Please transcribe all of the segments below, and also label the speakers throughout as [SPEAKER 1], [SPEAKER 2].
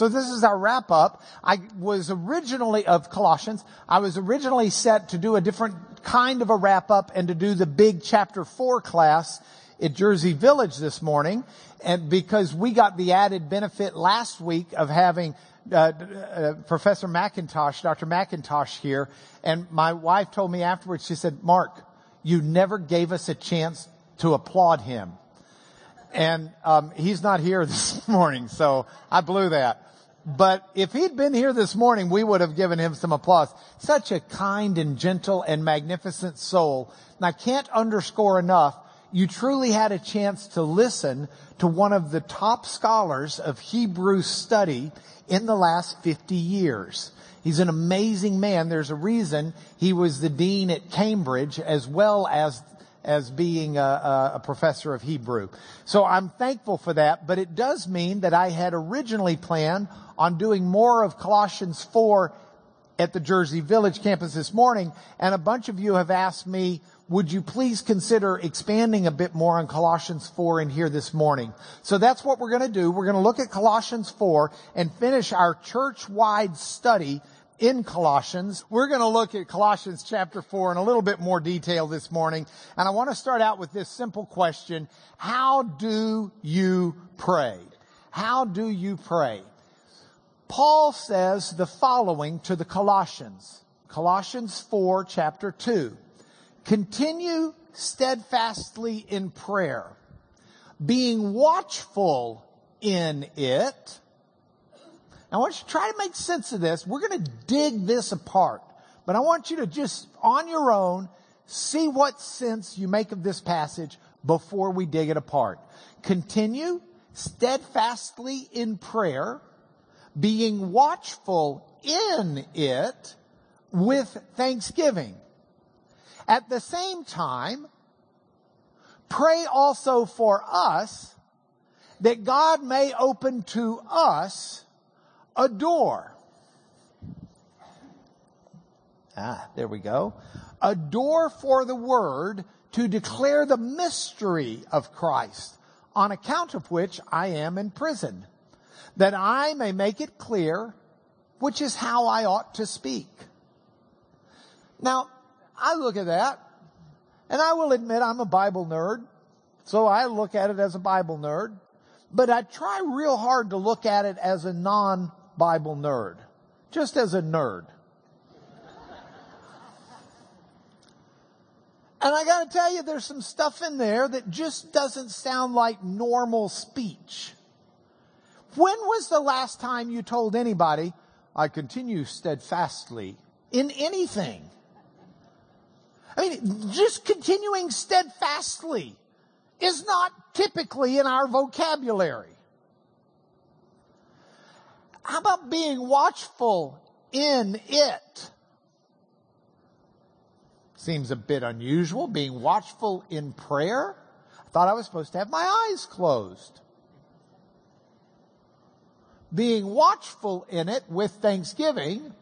[SPEAKER 1] So this is our wrap up. I was originally of Colossians. I was originally set to do a different kind of a wrap up and to do the big chapter four class at Jersey Village this morning. And because we got the added benefit last week of having uh, uh, Professor Macintosh, Dr. Macintosh here, and my wife told me afterwards, she said, Mark, you never gave us a chance to applaud him. And um, he's not here this morning, so I blew that. But if he'd been here this morning, we would have given him some applause. Such a kind and gentle and magnificent soul. And I can't underscore enough, you truly had a chance to listen to one of the top scholars of Hebrew study in the last 50 years. He's an amazing man. There's a reason he was the dean at Cambridge as well as as being a, a, professor of Hebrew. So I'm thankful for that, but it does mean that I had originally planned on doing more of Colossians 4 at the Jersey Village campus this morning, and a bunch of you have asked me, would you please consider expanding a bit more on Colossians 4 in here this morning? So that's what we're going to do. We're going to look at Colossians 4 and finish our church-wide study in Colossians. We're going to look at Colossians chapter 4 in a little bit more detail this morning. And I want to start out with this simple question. How do you pray? How do you pray? Paul says the following to the Colossians. Colossians 4 chapter 2. Continue steadfastly in prayer, being watchful in it. I want you to try to make sense of this. We're going to dig this apart, but I want you to just on your own see what sense you make of this passage before we dig it apart. Continue steadfastly in prayer, being watchful in it with thanksgiving. At the same time, pray also for us that God may open to us a door. Ah, there we go. A door for the word to declare the mystery of Christ, on account of which I am in prison that I may make it clear which is how I ought to speak. Now, I look at that, and I will admit I'm a Bible nerd, so I look at it as a Bible nerd, but I try real hard to look at it as a non-Bible nerd, just as a nerd. And I gotta tell you, there's some stuff in there that just doesn't sound like normal speech. When was the last time you told anybody, I continue steadfastly in anything? I mean, just continuing steadfastly is not typically in our vocabulary. How about being watchful in it? Seems a bit unusual, being watchful in prayer. I thought I was supposed to have my eyes closed being watchful in it with thanksgiving.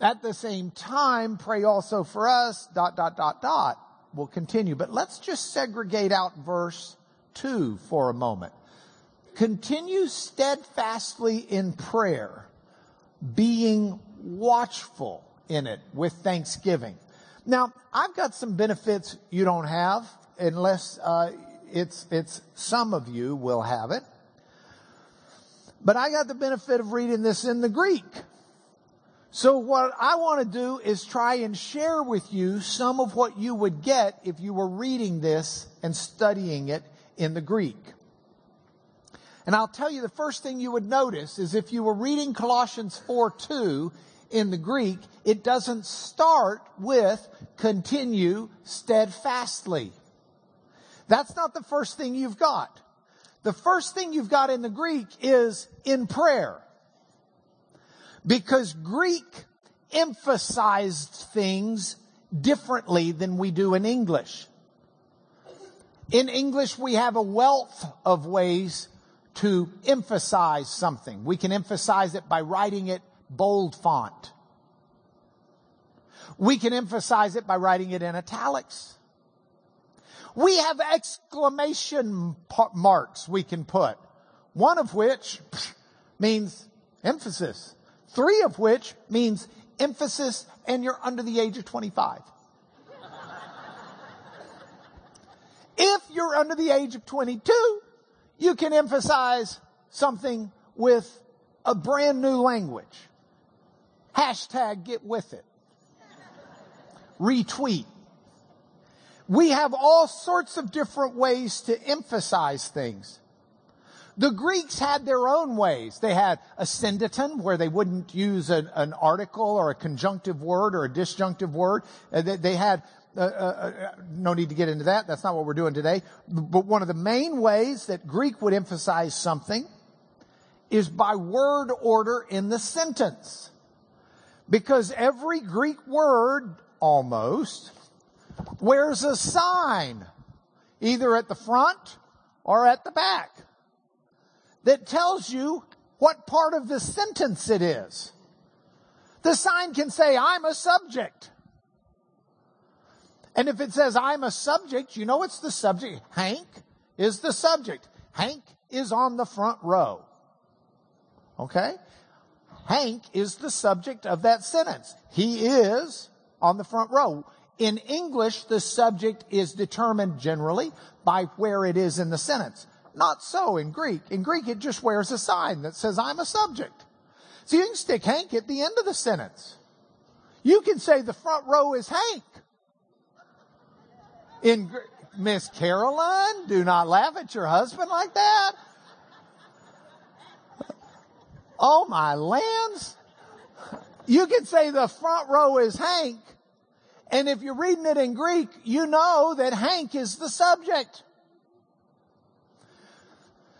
[SPEAKER 1] At the same time, pray also for us, dot, dot, dot, dot. We'll continue, but let's just segregate out verse two for a moment. Continue steadfastly in prayer, being watchful in it with thanksgiving. Now, I've got some benefits you don't have, unless uh, it's it's some of you will have it. But I got the benefit of reading this in the Greek. So what I want to do is try and share with you some of what you would get if you were reading this and studying it in the Greek. And I'll tell you the first thing you would notice is if you were reading Colossians 4 2 in the Greek, it doesn't start with continue steadfastly. That's not the first thing you've got. The first thing you've got in the Greek is in prayer. Because Greek emphasized things differently than we do in English. In English, we have a wealth of ways to emphasize something. We can emphasize it by writing it bold font. We can emphasize it by writing it in italics. We have exclamation marks we can put. One of which, means emphasis. Three of which means emphasis and you're under the age of 25. if you're under the age of 22, you can emphasize something with a brand new language. Hashtag get with it. Retweet. We have all sorts of different ways to emphasize things. The Greeks had their own ways. They had asyndeton where they wouldn't use an, an article or a conjunctive word or a disjunctive word. Uh, they, they, had, uh, uh, uh, no need to get into that. That's not what we're doing today. But one of the main ways that Greek would emphasize something is by word order in the sentence. Because every Greek word, almost, wears a sign, either at the front or at the back that tells you what part of the sentence it is. The sign can say, I'm a subject. And if it says, I'm a subject, you know it's the subject. Hank is the subject. Hank is on the front row. Okay? Hank is the subject of that sentence. He is on the front row. In English, the subject is determined generally by where it is in the sentence. Not so in Greek. In Greek, it just wears a sign that says, I'm a subject. So you can stick Hank at the end of the sentence. You can say the front row is Hank. In Miss Caroline, do not laugh at your husband like that. Oh my lands. You can say the front row is Hank. And if you're reading it in Greek, you know that Hank is the subject.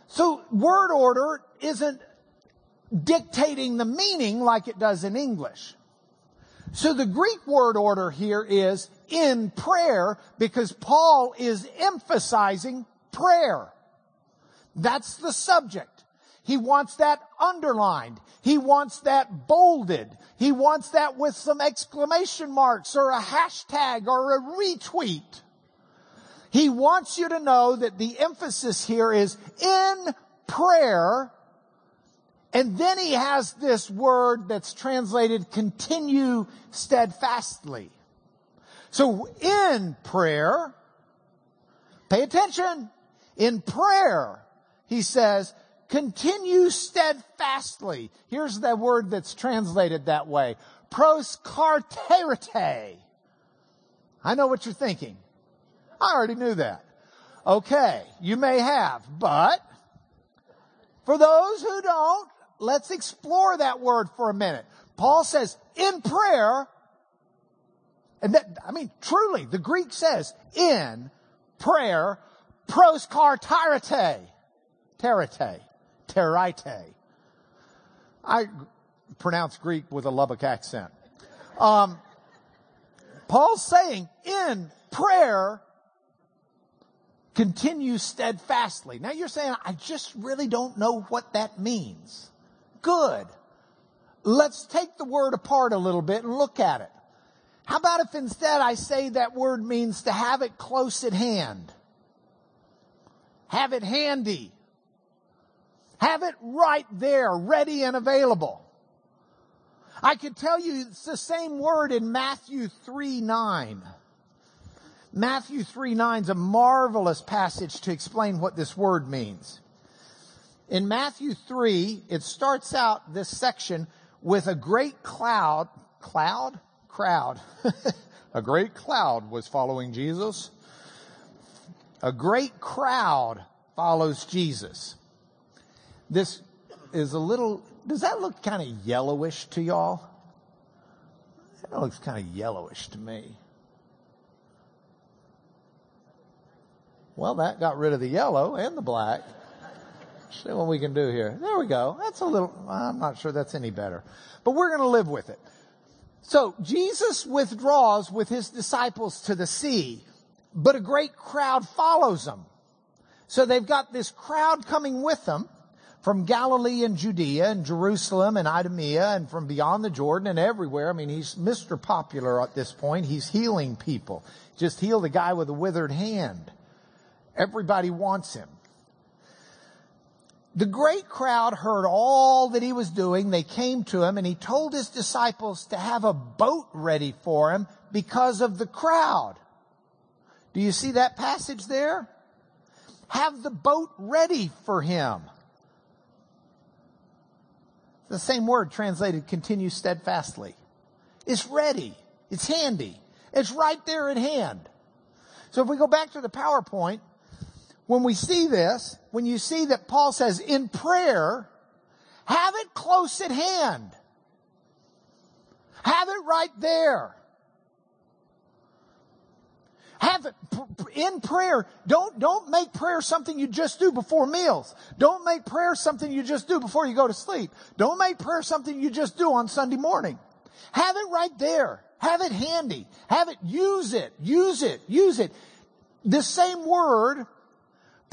[SPEAKER 1] So word order isn't dictating the meaning like it does in English. So the Greek word order here is in prayer because Paul is emphasizing prayer. That's the subject. He wants that underlined. He wants that bolded. He wants that with some exclamation marks or a hashtag or a retweet. He wants you to know that the emphasis here is in prayer. And then he has this word that's translated continue steadfastly. So in prayer, pay attention. In prayer, he says, continue steadfastly. Here's the word that's translated that way. Proskarterete. I know what you're thinking. I already knew that. Okay, you may have, but for those who don't, let's explore that word for a minute. Paul says, in prayer, and that, I mean, truly, the Greek says, in prayer, proskartarete, terete, terite. I pronounce Greek with a Lubbock accent. Um, Paul's saying, in prayer, continue steadfastly. Now you're saying, I just really don't know what that means. Good. Let's take the word apart a little bit and look at it. How about if instead I say that word means to have it close at hand? Have it handy. Have it right there, ready and available. I could tell you it's the same word in Matthew 3 9. Matthew 3 9 is a marvelous passage to explain what this word means. In Matthew 3, it starts out this section with a great cloud, cloud? Crowd. a great cloud was following Jesus. A great crowd follows Jesus. This is a little, does that look kind of yellowish to y'all? That looks kind of yellowish to me. Well, that got rid of the yellow and the black. See what we can do here. There we go. That's a little, I'm not sure that's any better, but we're going to live with it. So Jesus withdraws with his disciples to the sea, but a great crowd follows them. So they've got this crowd coming with them from Galilee and Judea and Jerusalem and Idumea and from beyond the Jordan and everywhere. I mean, he's Mr. Popular at this point. He's healing people. Just healed a guy with a withered hand. Everybody wants him. the great crowd heard all that he was doing. They came to him and he told his disciples to have a boat ready for him because of the crowd. Do you see that passage there? Have the boat ready for him. The same word translated continue steadfastly. It's ready. It's handy. It's right there at hand. So if we go back to the PowerPoint, when we see this, when you see that Paul says in prayer, have it close at hand. Have it right there. Have it in prayer. Don't, don't make prayer something you just do before meals. Don't make prayer something you just do before you go to sleep. Don't make prayer something you just do on Sunday morning. Have it right there. Have it handy. Have it, use it, use it, use it. The same word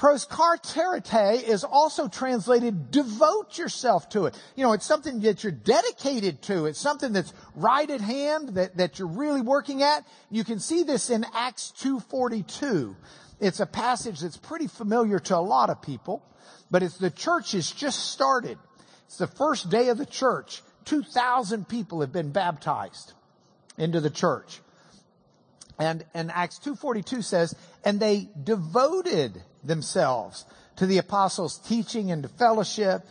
[SPEAKER 1] Proskarterete is also translated devote yourself to it. You know, it's something that you're dedicated to. It's something that's right at hand that, that you're really working at. You can see this in Acts 2.42. It's a passage that's pretty familiar to a lot of people, but it's the church has just started. It's the first day of the church. 2,000 people have been baptized into the church. And, and Acts 2.42 says, and they devoted themselves to the apostles' teaching and to fellowship,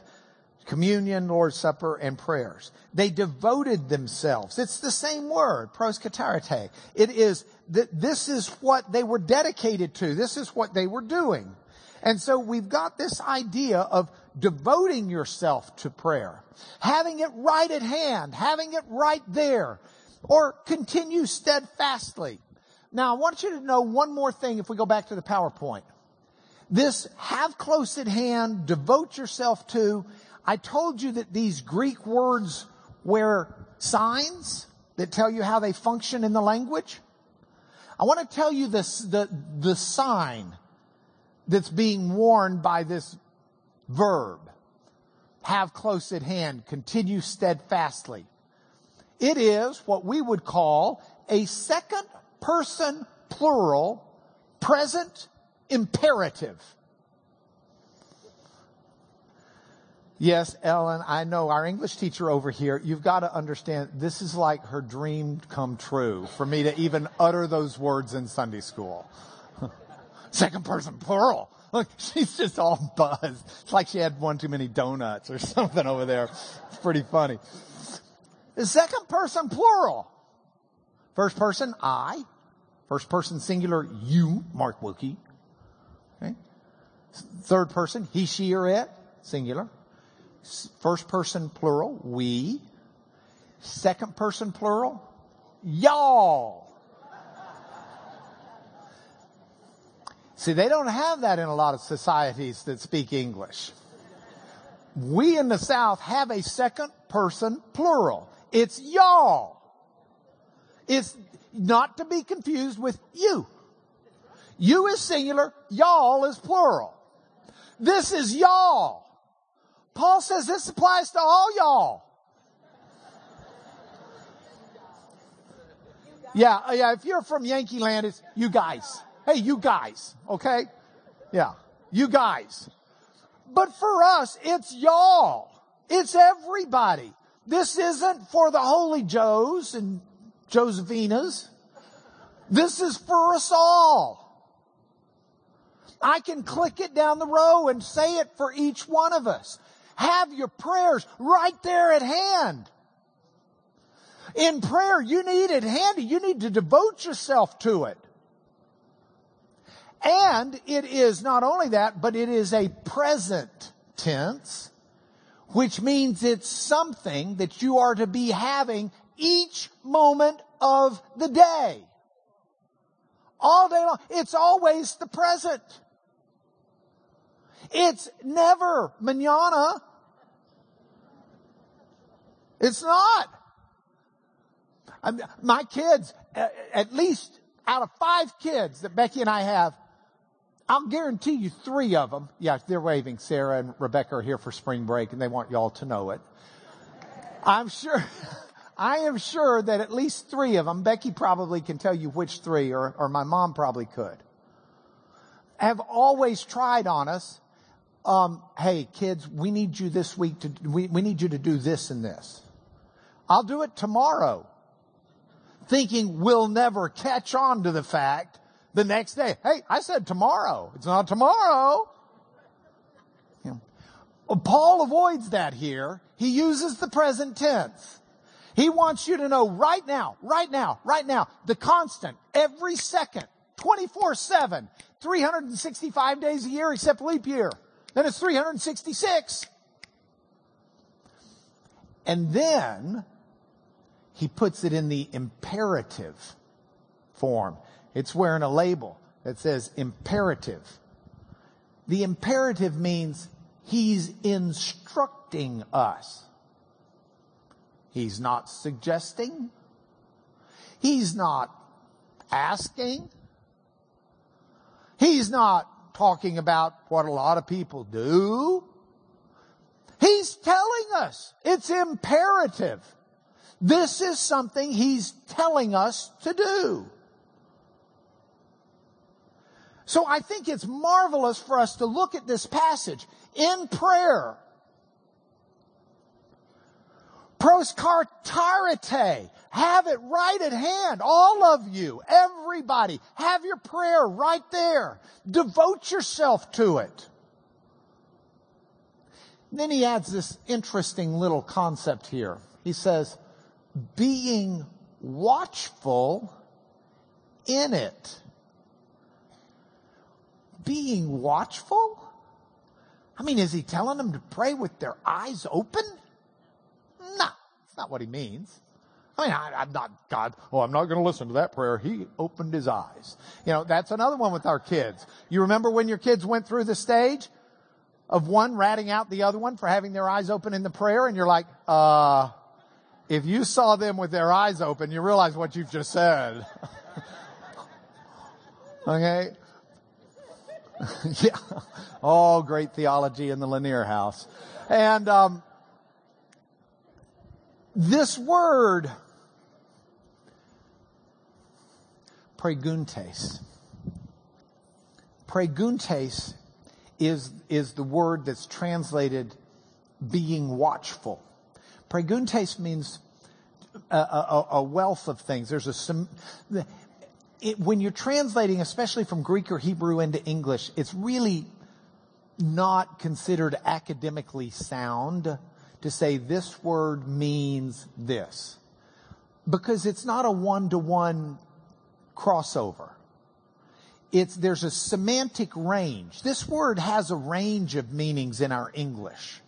[SPEAKER 1] communion, Lord's Supper, and prayers. They devoted themselves. It's the same word, proskatarete. It is that this is what they were dedicated to. This is what they were doing. And so we've got this idea of devoting yourself to prayer, having it right at hand, having it right there, or continue steadfastly. Now I want you to know one more thing if we go back to the PowerPoint. This have close at hand, devote yourself to. I told you that these Greek words were signs that tell you how they function in the language. I want to tell you this, the, the sign that's being worn by this verb. Have close at hand, continue steadfastly. It is what we would call a second person plural present imperative. Yes, Ellen, I know our English teacher over here, you've got to understand this is like her dream come true for me to even utter those words in Sunday school. Second person plural. Look, she's just all buzzed. It's like she had one too many donuts or something over there. It's pretty funny. The second person plural. First person, I. First person singular, you, Mark Wilkie. Third person, he, she, or it, singular. First person plural, we. Second person plural, y'all. See, they don't have that in a lot of societies that speak English. We in the South have a second person plural. It's y'all. It's not to be confused with you. You is singular, y'all is plural. This is y'all. Paul says this applies to all y'all. Yeah, yeah, if you're from Yankee land, it's you guys. Hey, you guys, okay? Yeah, you guys. But for us, it's y'all. It's everybody. This isn't for the holy Joes and Josephinas. This is for us all. I can click it down the row and say it for each one of us. Have your prayers right there at hand. In prayer, you need it handy. You need to devote yourself to it. And it is not only that, but it is a present tense, which means it's something that you are to be having each moment of the day. All day long. It's always the present. It's never manana. It's not. I my kids, at least out of five kids that Becky and I have, I'll guarantee you three of them. Yeah, they're waving. Sarah and Rebecca are here for spring break and they want y'all to know it. I'm sure, I am sure that at least three of them, Becky probably can tell you which three or, or my mom probably could, have always tried on us um, hey kids, we need you this week to, we, we need you to do this and this. I'll do it tomorrow. Thinking we'll never catch on to the fact the next day. Hey, I said tomorrow. It's not tomorrow. Paul avoids that here. He uses the present tense. He wants you to know right now, right now, right now, the constant, every second, 24-7, 365 days a year except leap year. Then it's 366. And then he puts it in the imperative form. It's wearing a label that says imperative. The imperative means he's instructing us. He's not suggesting. He's not asking. He's not talking about what a lot of people do. He's telling us it's imperative. This is something he's telling us to do. So I think it's marvelous for us to look at this passage in prayer. Proskartarete. Have it right at hand. All of you, everybody, have your prayer right there. Devote yourself to it. Then he adds this interesting little concept here. He says, being watchful in it being watchful? I mean, is he telling them to pray with their eyes open? No, that's not what he means. I mean, I, am not God. Oh, I'm not going to listen to that prayer. He opened his eyes. You know, that's another one with our kids. You remember when your kids went through the stage of one ratting out the other one for having their eyes open in the prayer, and you're like, uh, if you saw them with their eyes open, you realize what you've just said. okay? yeah. Oh, great theology in the Lanier house. And um, this word, gregorountes, gregorountes is, is the word that's translated being watchful. Gregorountes means a, a, a, wealth of things. There's a it, when you're translating, especially from Greek or Hebrew into English, it's really not considered academically sound to say this word means this. Because it's not a one-to-one crossover. It's, there's a semantic range. This word has a range of meanings in our English.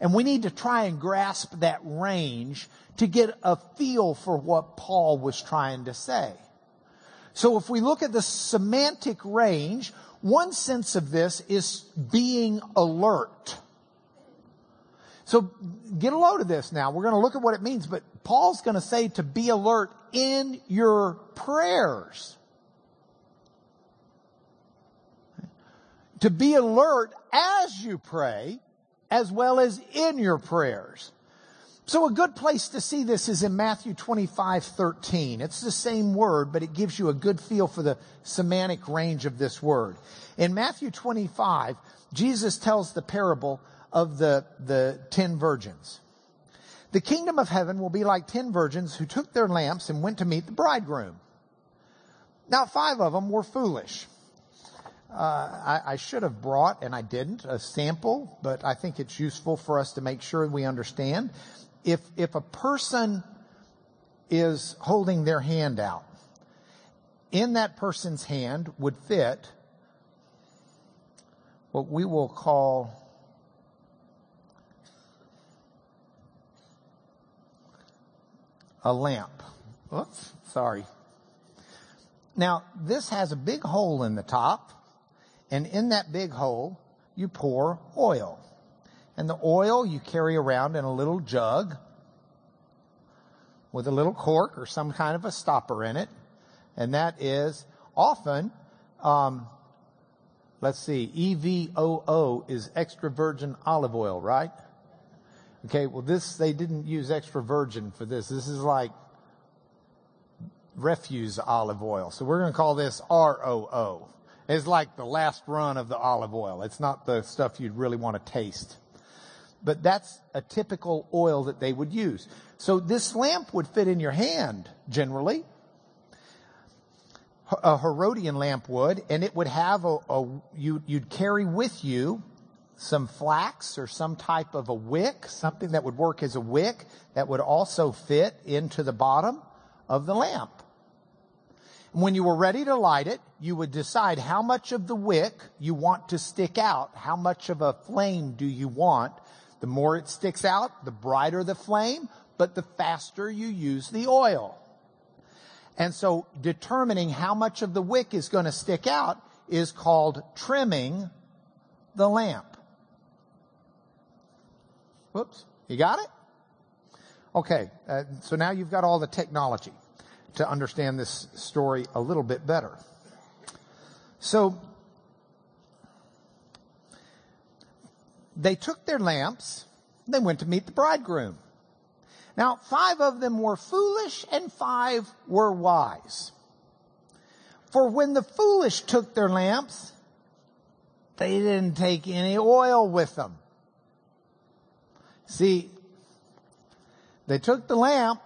[SPEAKER 1] And we need to try and grasp that range to get a feel for what Paul was trying to say. So if we look at the semantic range, one sense of this is being alert. So get a load of this now. We're going to look at what it means, but Paul's going to say to be alert in your prayers. To be alert as you pray, as well as in your prayers. So a good place to see this is in Matthew 25, 13. It's the same word, but it gives you a good feel for the semantic range of this word. In Matthew 25, Jesus tells the parable of the, the ten virgins. The kingdom of heaven will be like ten virgins who took their lamps and went to meet the bridegroom. Now five of them were foolish. Uh, I, I, should have brought, and I didn't, a sample, but I think it's useful for us to make sure we understand if, if a person is holding their hand out, in that person's hand would fit what we will call a lamp. Oops, sorry. Now, this has a big hole in the top, and in that big hole, you pour oil. And the oil you carry around in a little jug with a little cork or some kind of a stopper in it. And that is often, um, let's see, EVOO is extra virgin olive oil, right? Okay, well this, they didn't use extra virgin for this. This is like refuse olive oil. So we're going to call this ROO. It's like the last run of the olive oil. It's not the stuff you'd really want to taste. But that's a typical oil that they would use. So this lamp would fit in your hand generally. A Herodian lamp would, and it would have a, a you, you'd carry with you some flax or some type of a wick, something that would work as a wick that would also fit into the bottom of the lamp. When you were ready to light it, you would decide how much of the wick you want to stick out. How much of a flame do you want? The more it sticks out, the brighter the flame, but the faster you use the oil. And so determining how much of the wick is going to stick out is called trimming the lamp. Whoops. You got it? Okay. Uh, so now you've got all the technology to understand this story a little bit better. So, they took their lamps, they went to meet the bridegroom. Now, five of them were foolish and five were wise. For when the foolish took their lamps, they didn't take any oil with them. See, they took the lamp,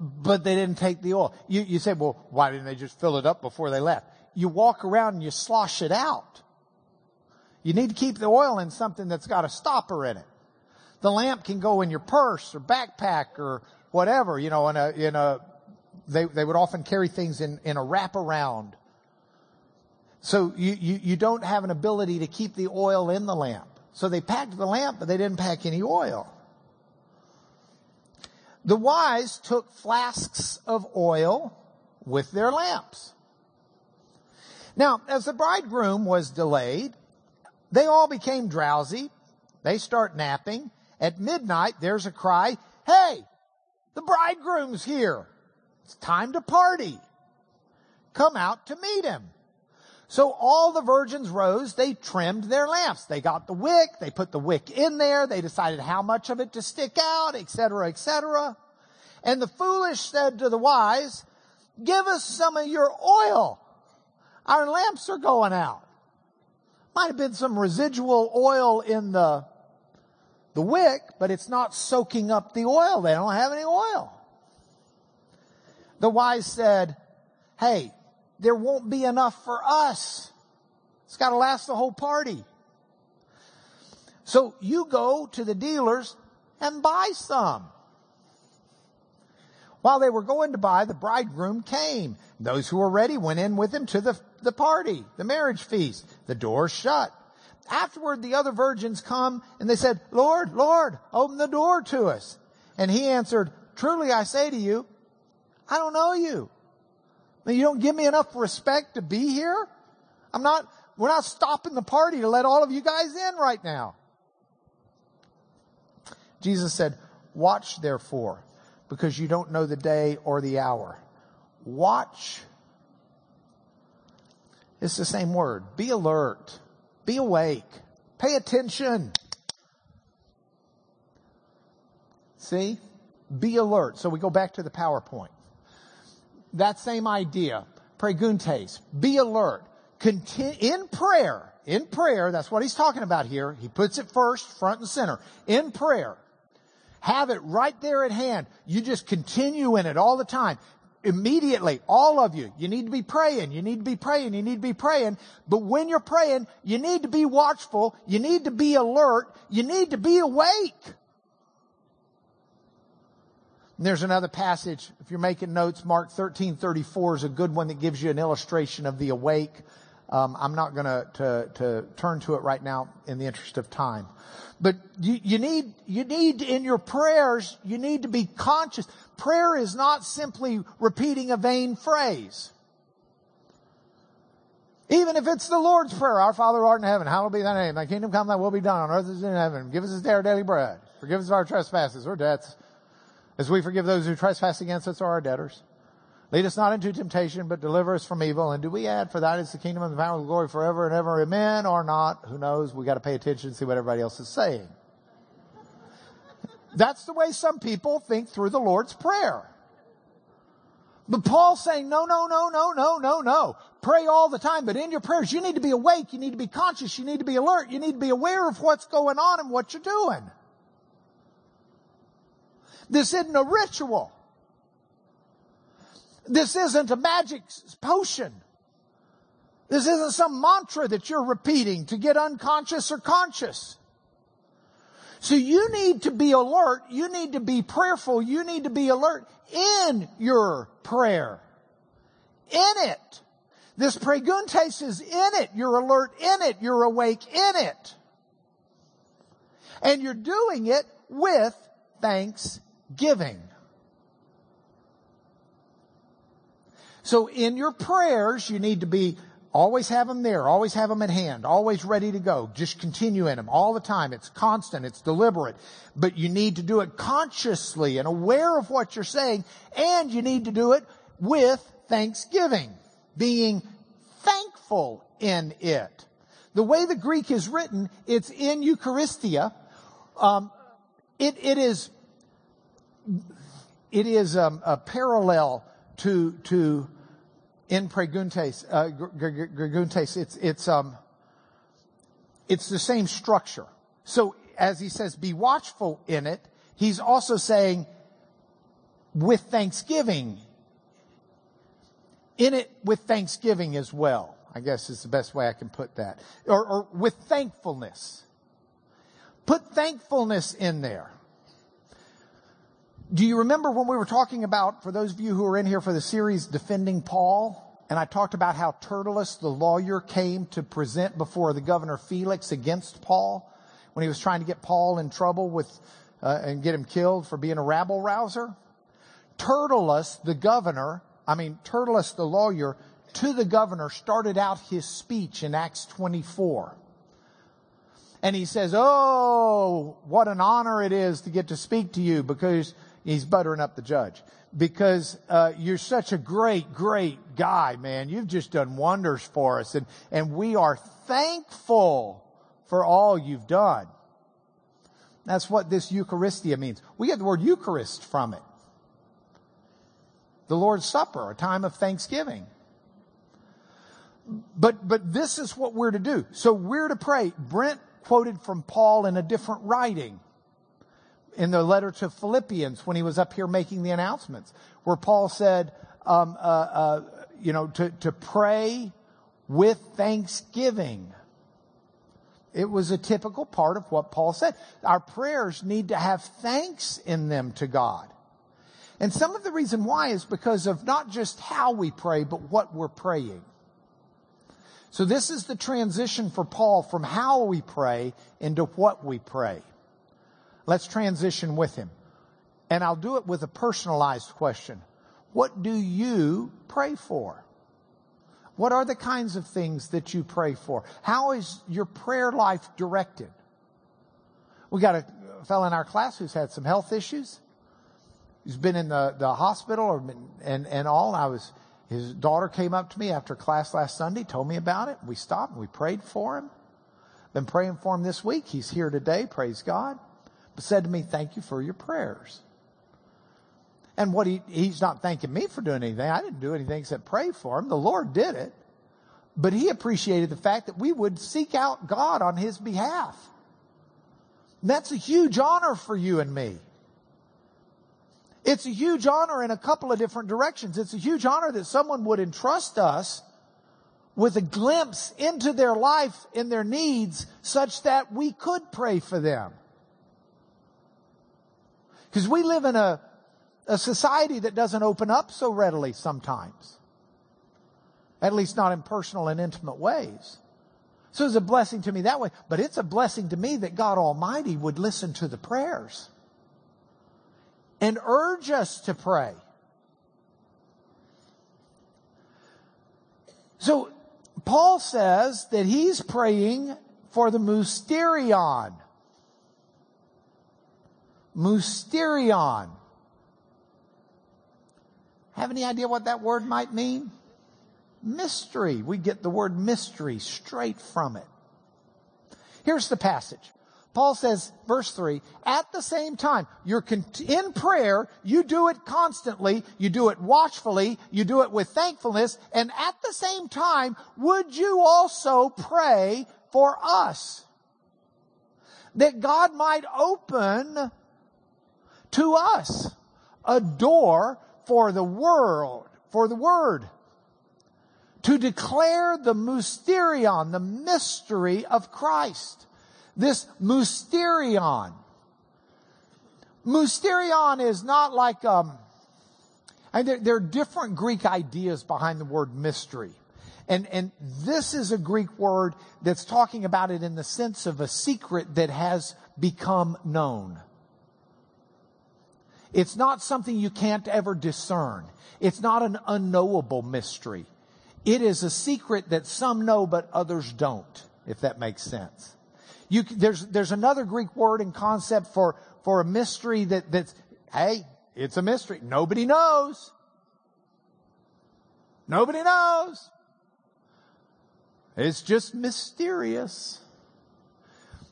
[SPEAKER 1] but they didn't take the oil. You, you say, well, why didn't they just fill it up before they left? You walk around and you slosh it out. You need to keep the oil in something that's got a stopper in it. The lamp can go in your purse or backpack or whatever, you know, in a, in a, they, they would often carry things in, in a wraparound. So you, you, you don't have an ability to keep the oil in the lamp. So they packed the lamp, but they didn't pack any oil. The wise took flasks of oil with their lamps. Now, as the bridegroom was delayed, they all became drowsy. They start napping. At midnight, there's a cry, Hey, the bridegroom's here. It's time to party. Come out to meet him. So all the virgins rose, they trimmed their lamps. They got the wick, they put the wick in there, they decided how much of it to stick out, etc., etc. And the foolish said to the wise, give us some of your oil. Our lamps are going out. Might have been some residual oil in the, the wick, but it's not soaking up the oil. They don't have any oil. The wise said, hey, there won't be enough for us. It's got to last the whole party. So you go to the dealers and buy some. While they were going to buy, the bridegroom came. Those who were ready went in with him to the, the party, the marriage feast. The door shut. Afterward, the other virgins come and they said, Lord, Lord, open the door to us. And he answered, truly I say to you, I don't know you. You don't give me enough respect to be here? I'm not, we're not stopping the party to let all of you guys in right now. Jesus said, watch therefore because you don't know the day or the hour. Watch. It's the same word. Be alert. Be awake. Pay attention. See? Be alert. So we go back to the PowerPoint that same idea. Gregorountes. Be alert. Continue, in prayer, in prayer, that's what he's talking about here. He puts it first, front and center. In prayer. Have it right there at hand. You just continue in it all the time. Immediately, all of you, you need to be praying, you need to be praying, you need to be praying. But when you're praying, you need to be watchful, you need to be alert, you need to be awake. And there's another passage, if you're making notes, Mark 13, 34 is a good one that gives you an illustration of the awake. Um, I'm not going to to turn to it right now in the interest of time, but you, you need you need in your prayers you need to be conscious. Prayer is not simply repeating a vain phrase. Even if it's the Lord's prayer, our Father who art in heaven, hallowed be thy name, thy kingdom come, thy will be done on earth as in heaven. Give us this day our daily bread. Forgive us our trespasses or debts as we forgive those who trespass against us or our debtors. Lead us not into temptation, but deliver us from evil. And do we add, for that is the kingdom and the power and glory forever and ever. Amen or not? Who knows? We got to pay attention and see what everybody else is saying. That's the way some people think through the Lord's Prayer. But Paul's saying, no, no, no, no, no, no, no. Pray all the time, but in your prayers, you need to be awake, you need to be conscious, you need to be alert, you need to be aware of what's going on and what you're doing. This isn't a ritual. This isn't a magic potion. This isn't some mantra that you're repeating to get unconscious or conscious. So you need to be alert. You need to be prayerful. You need to be alert in your prayer. In it. This gregorountes is in it. You're alert in it. You're awake in it. And you're doing it with thanksgiving. So in your prayers, you need to be Always have them there. Always have them at hand. Always ready to go. Just continue in them all the time. It's constant. It's deliberate. But you need to do it consciously and aware of what you're saying. And you need to do it with thanksgiving. Being thankful in it. The way the Greek is written, it's in Eucharistia. Um, it, it is, it is um, a parallel to, to in gregorountes, uh, it's, it's, um, it's the same structure. So as he says, be watchful in it, he's also saying with thanksgiving, in it with thanksgiving as well. I guess is the best way I can put that. Or, or with thankfulness. Put thankfulness in there. Do you remember when we were talking about, for those of you who are in here for the series Defending Paul, and I talked about how Tertullus, the lawyer, came to present before the governor Felix against Paul when he was trying to get Paul in trouble with, uh, and get him killed for being a rabble rouser? Tertullus, the governor, I mean, Tertullus, the lawyer, to the governor started out his speech in Acts 24. And he says, Oh, what an honor it is to get to speak to you because he's buttering up the judge because uh, you're such a great, great guy, man. You've just done wonders for us, and and we are thankful for all you've done. That's what this Eucharistia means. We get the word Eucharist from it. The Lord's Supper, a time of thanksgiving. But, but this is what we're to do. So we're to pray. Brent quoted from Paul in a different writing in the letter to Philippians when he was up here making the announcements, where Paul said, um, uh, uh, you know, to, to pray with thanksgiving. It was a typical part of what Paul said. Our prayers need to have thanks in them to God. And some of the reason why is because of not just how we pray, but what we're praying. So this is the transition for Paul from how we pray into what we pray. Let's transition with him. And I'll do it with a personalized question. What do you pray for? What are the kinds of things that you pray for? How is your prayer life directed? We got a fellow in our class who's had some health issues. He's been in the, the hospital or been, and, and all. I was, his daughter came up to me after class last Sunday, told me about it. We stopped and we prayed for him. Been praying for him this week. He's here today. Praise God said to me, thank you for your prayers. And what he, he's not thanking me for doing anything. I didn't do anything except pray for him. The Lord did it. But he appreciated the fact that we would seek out God on his behalf. And that's a huge honor for you and me. It's a huge honor in a couple of different directions. It's a huge honor that someone would entrust us with a glimpse into their life and their needs such that we could pray for them. Because we live in a, a society that doesn't open up so readily sometimes. At least not in personal and intimate ways. So it's a blessing to me that way. But it's a blessing to me that God Almighty would listen to the prayers and urge us to pray. So Paul says that he's praying for the mysterion. Mysterion. Have any idea what that word might mean? Mystery. We get the word mystery straight from it. Here's the passage. Paul says, verse three, at the same time, you're in prayer, you do it constantly, you do it watchfully, you do it with thankfulness, and at the same time, would you also pray for us? That God might open to us a door for the world, for the word, to declare the mysterion, the mystery of Christ this mysterion. Mysterion is not like, um, and there, there, are different Greek ideas behind the word mystery. And, and this is a Greek word that's talking about it in the sense of a secret that has become known. It's not something you can't ever discern. It's not an unknowable mystery. It is a secret that some know but others don't, if that makes sense. You, there's, there's another Greek word and concept for, for a mystery that, that's, hey, it's a mystery. Nobody knows. Nobody knows. It's just mysterious.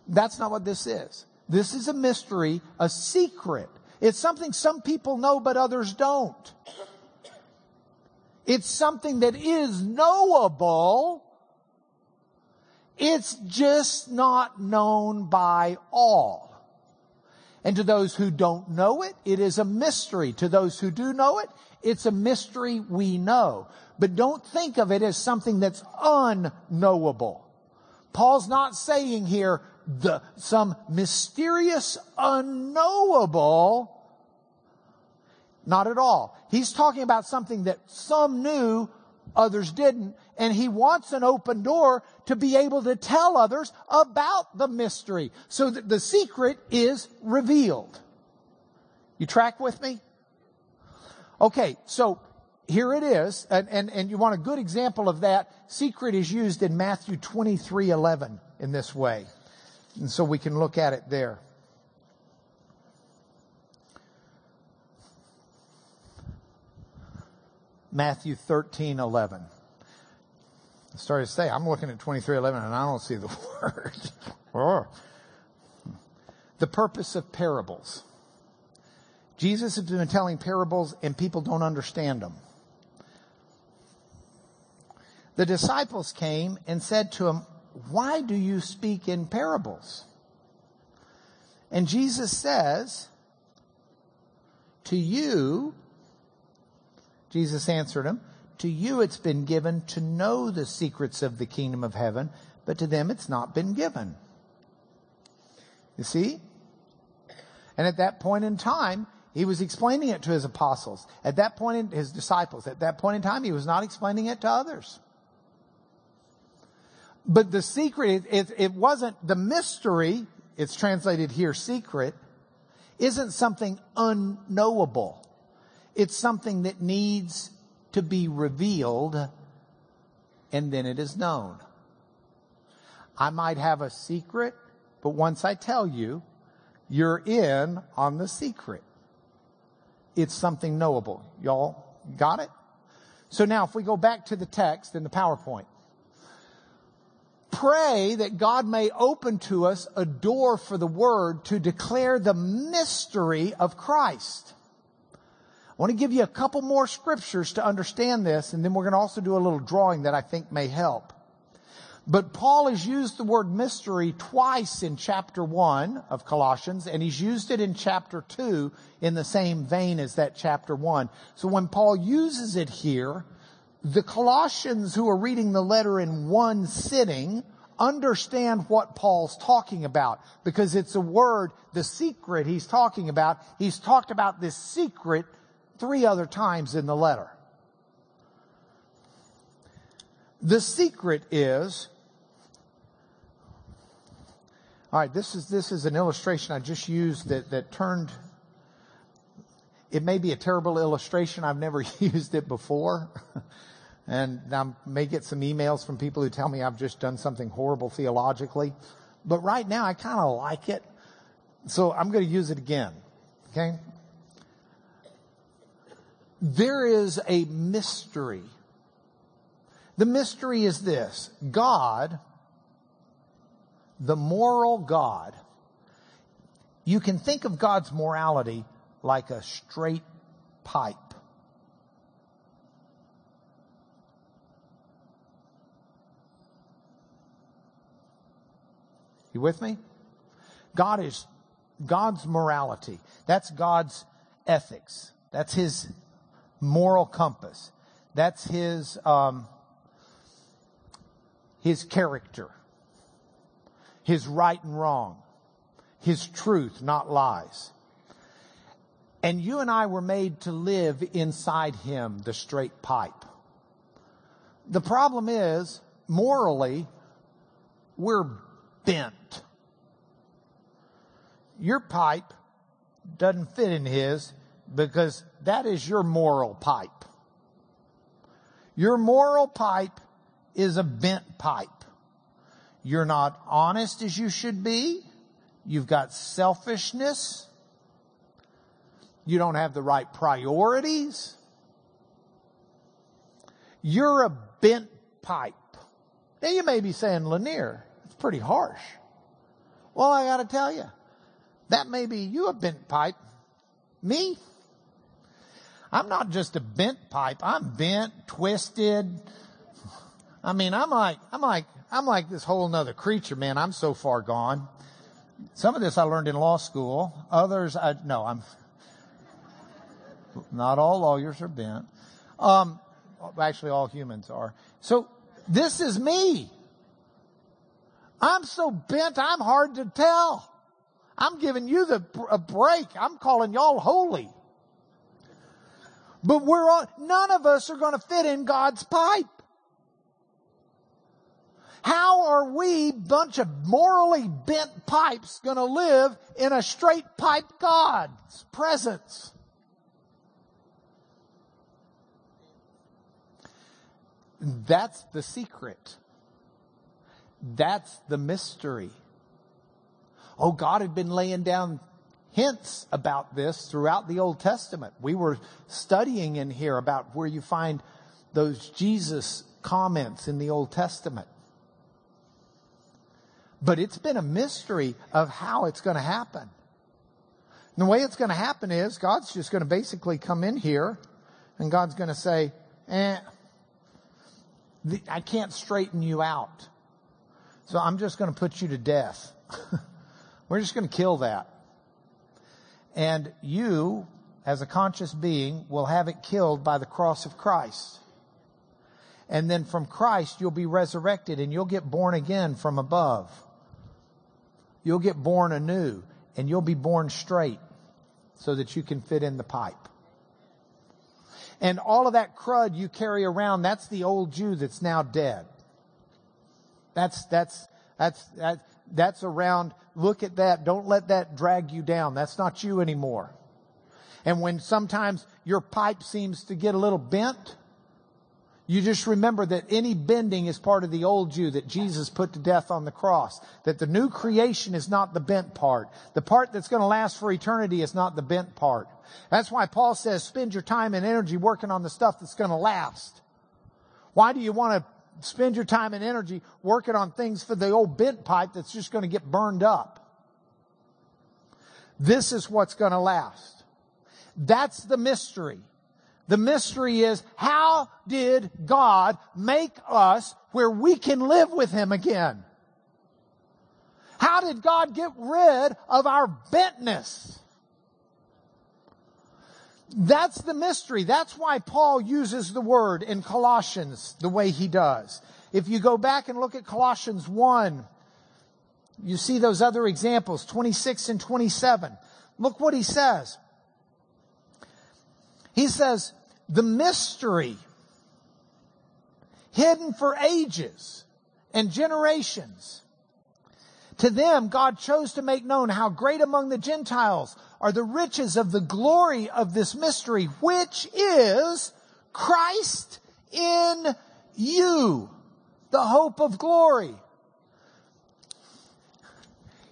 [SPEAKER 1] That's not what this is. This is a mystery, a secret. It's something some people know but others don't. It's something that is knowable, it's just not known by all. And to those who don't know it, it is a mystery. To those who do know it, it's a mystery we know. But don't think of it as something that's unknowable. Paul's not saying here the, some mysterious unknowable. Not at all. He's talking about something that some knew, others didn't, and he wants an open door to be able to tell others about the mystery so that the secret is revealed. You track with me? Okay, so here it is, and, and, and you want a good example of that. Secret is used in Matthew 23, 11 in this way. And so we can look at it there. Matthew 13, 11. I started to say, I'm looking at 2311 and I don't see the word. Oh. the purpose of parables. Jesus has been telling parables and people don't understand them. The disciples came and said to him, why do you speak in parables? And Jesus says, to you, Jesus answered him, to you it's been given to know the secrets of the kingdom of heaven, but to them it's not been given. You see? And at that point in time, he was explaining it to his apostles. At that point in his disciples. At that point in time, he was not explaining it to others. But the secret, it, it wasn't the mystery, it's translated here secret, isn't something unknowable. It's something that needs to be revealed and then it is known. I might have a secret, but once I tell you, you're in on the secret. It's something knowable. Y'all got it? So now if we go back to the text in the PowerPoint, pray that God may open to us a door for the word to declare the mystery of Christ. I want to give you a couple more scriptures to understand this, and then we're going to also do a little drawing that I think may help. But Paul has used the word mystery twice in chapter one of Colossians, and he's used it in chapter two in the same vein as that chapter one. So when Paul uses it here, the Colossians who are reading the letter in one sitting understand what Paul's talking about because it's a word, the secret he's talking about. He's talked about this secret three other times in the letter. The secret is, all right, this is, this is an illustration I just used that, that turned, it may be a terrible illustration. I've never used it before. And I may get some emails from people who tell me I've just done something horrible theologically. But right now I kind of like it. So I'm going to use it again. Okay? there is a mystery. The mystery is this. God, the moral God, You can think of God's morality like a straight pipe. You with me? God is God's morality. That's God's ethics. That's His moral compass. That's His um, His character. His right and wrong. His truth, not lies. And you and I were made to live inside Him, the straight pipe. The problem is, morally, we're bent. Your pipe doesn't fit in His because that is your moral pipe. Your moral pipe is a bent pipe. You're not honest as you should be. You've got selfishness. You don't have the right priorities. You're a bent pipe. Now you may be saying, Lanier, pretty harsh. Well, I gotta tell you, that may be you a bent pipe. Me? I'm not just a bent pipe. I'm bent, twisted. I mean, I'm like, I'm like, I'm like this whole nother creature, man. I'm so far gone. Some of this I learned in law school. Others, I, no, I'm, not all lawyers are bent. Um, actually all humans are. So this is me. I'm so bent, I'm hard to tell. I'm giving you the, a break. I'm calling y'all holy. But we're all, none of us are going to fit in God's pipe. How are we, bunch of morally bent pipes, going to live in a straight pipe God's presence? That's the secret. That's the mystery. Oh, God had been laying down hints about this throughout the Old Testament. We were studying in here about where you find those Jesus comments in the Old Testament. But it's been a mystery of how it's going to happen. And the way it's going to happen is God's just going to basically come in here and God's going to say, eh, I can't straighten you out. So I'm just going to put you to death. We're just going to kill that. And you, as a conscious being, will have it killed by the cross of Christ. And then from Christ, you'll be resurrected and you'll get born again from above. You'll get born anew and you'll be born straight so that you can fit in the pipe. And all of that crud you carry around, that's the old Jew that's now dead. That's, that's, that's, that, that's around. Look at that. Don't let that drag you down. That's not you anymore. And when sometimes your pipe seems to get a little bent, you just remember that any bending is part of the old you that Jesus put to death on the cross. That the new creation is not the bent part. The part that's going to last for eternity is not the bent part. That's why Paul says spend your time and energy working on the stuff that's going to last. Why do you want to spend your time and energy working on things for the old bent pipe that's just going to get burned up? This is what's going to last. That's the mystery. The mystery is how did God make us where we can live with Him again? How did God get rid of our bentness? That's the mystery. That's why Paul uses the word in Colossians the way he does. If you go back and look at Colossians 1, you see those other examples, 26 and 27. Look what he says. He says, the mystery hidden for ages and generations. To them, God chose to make known how great among the Gentiles are the riches of the glory of this mystery, which is Christ in you, the hope of glory.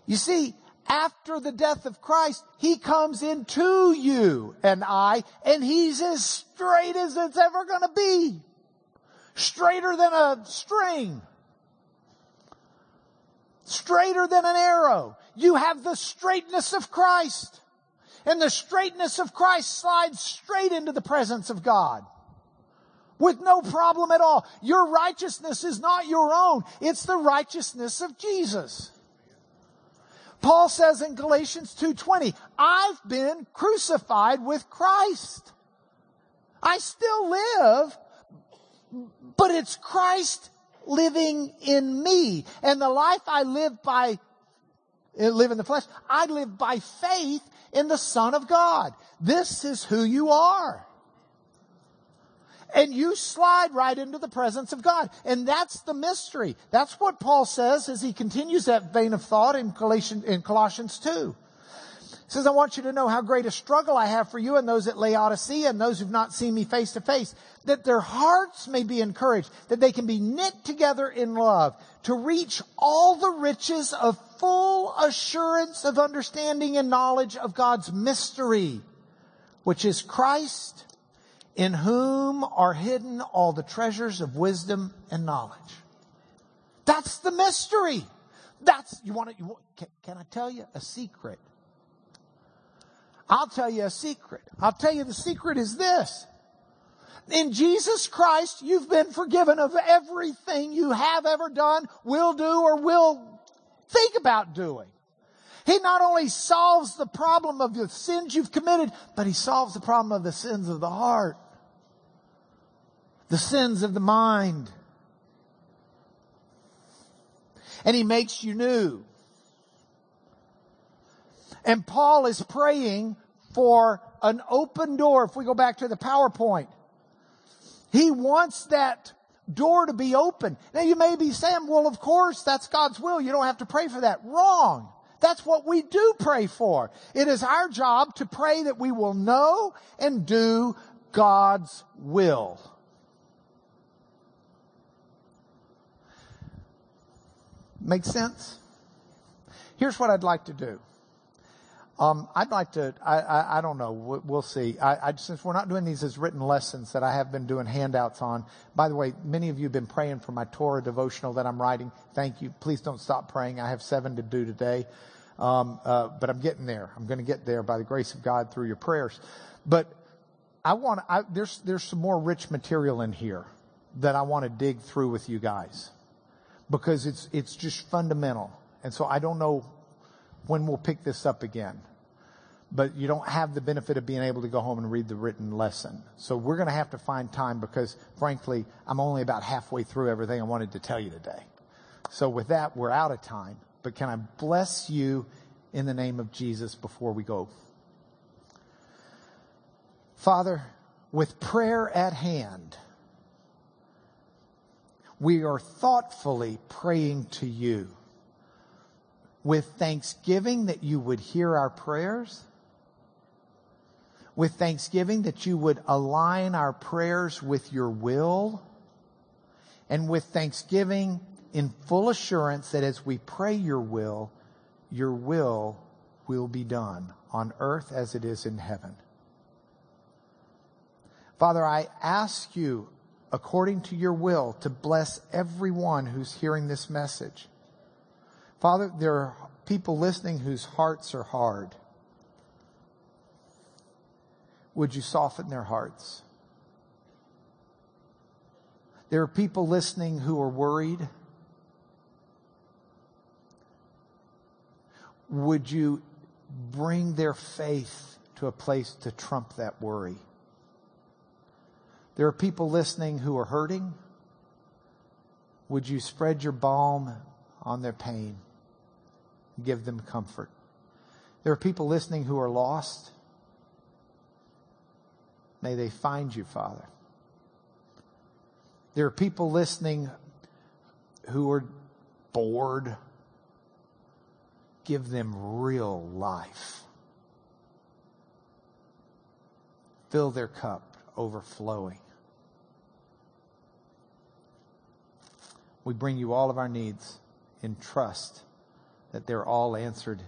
[SPEAKER 1] You see, after the death of Christ, He comes into you and I, and He's as straight as it's ever gonna be. Straighter than a string. straighter than an arrow. You have the straightness of Christ. And the straightness of Christ slides straight into the presence of God. With no problem at all. Your righteousness is not your own. It's the righteousness of Jesus. Paul says in Galatians 2.20, I've been crucified with Christ. I still live, but it's Christ living in me. And the life I live by, eh, live in the flesh, I live by faith in the Son of God. This is who you are. And you slide right into the presence of God. And that's the mystery. That's what Paul says as he continues that vein of thought in Colossians, in Colossians 2. Says, I want you to know how great a struggle I have for you and those at Laodicea and those who've not seen me face to face, that their hearts may be encouraged, that they can be knit together in love to reach all the riches of full assurance of understanding and knowledge of God's mystery, which is Christ, in whom are hidden all the treasures of wisdom and knowledge. That's the mystery. That's, you want to, you want, can, can I tell you a secret? I'll tell you a secret. I'll tell you the secret is this. In Jesus Christ, you've been forgiven of everything you have ever done, will do, or will think about doing. He not only solves the problem of the sins you've committed, but he solves the problem of the sins of the heart. The sins of the mind. And he makes you new. And Paul is praying for an open door. If we go back to the PowerPoint, he wants that door to be open. Now you may be saying, well, of course, that's God's will. You don't have to pray for that. Wrong. That's what we do pray for. It is our job to pray that we will know and do God's will. Make sense? Here's what I'd like to do. Um, I'd like to, I, I, I don't know, we'll see. I, I, since we're not doing these as written lessons that I have been doing handouts on, by the way, many of you have been praying for my Torah devotional that I'm writing. Thank you. Please don't stop praying. I have seven to do today. Um, uh, but I'm getting there. I'm going to get there by the grace of God through your prayers. But I want, there's, there's some more rich material in here that I want to dig through with you guys because it's, it's just fundamental. And so I don't know when we'll pick this up again but you don't have the benefit of being able to go home and read the written lesson. So we're going to have to find time because frankly, I'm only about halfway through everything I wanted to tell you today. So with that, we're out of time, but can I bless you in the name of Jesus before we go? Father, with prayer at hand, we are thoughtfully praying to you with thanksgiving that you would hear our prayers with thanksgiving that you would align our prayers with your will and with thanksgiving in full assurance that as we pray your will, your will will be done on earth as it is in heaven. Father, I ask you, according to your will, to bless everyone who's hearing this message. Father, there are people listening whose hearts are hard would you soften their hearts? There are people listening who are worried. Would you bring their faith to a place to trump that worry? There are people listening who are hurting. Would you spread your balm on their pain? Give them comfort. There are people listening who are lost. May they find you, Father. There are people listening who are bored. Give them real life. Fill their cup overflowing. We bring you all of our needs in trust that they're all answered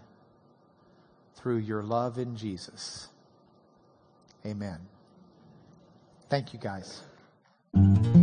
[SPEAKER 1] through your love in Jesus. Amen. Thank you, guys.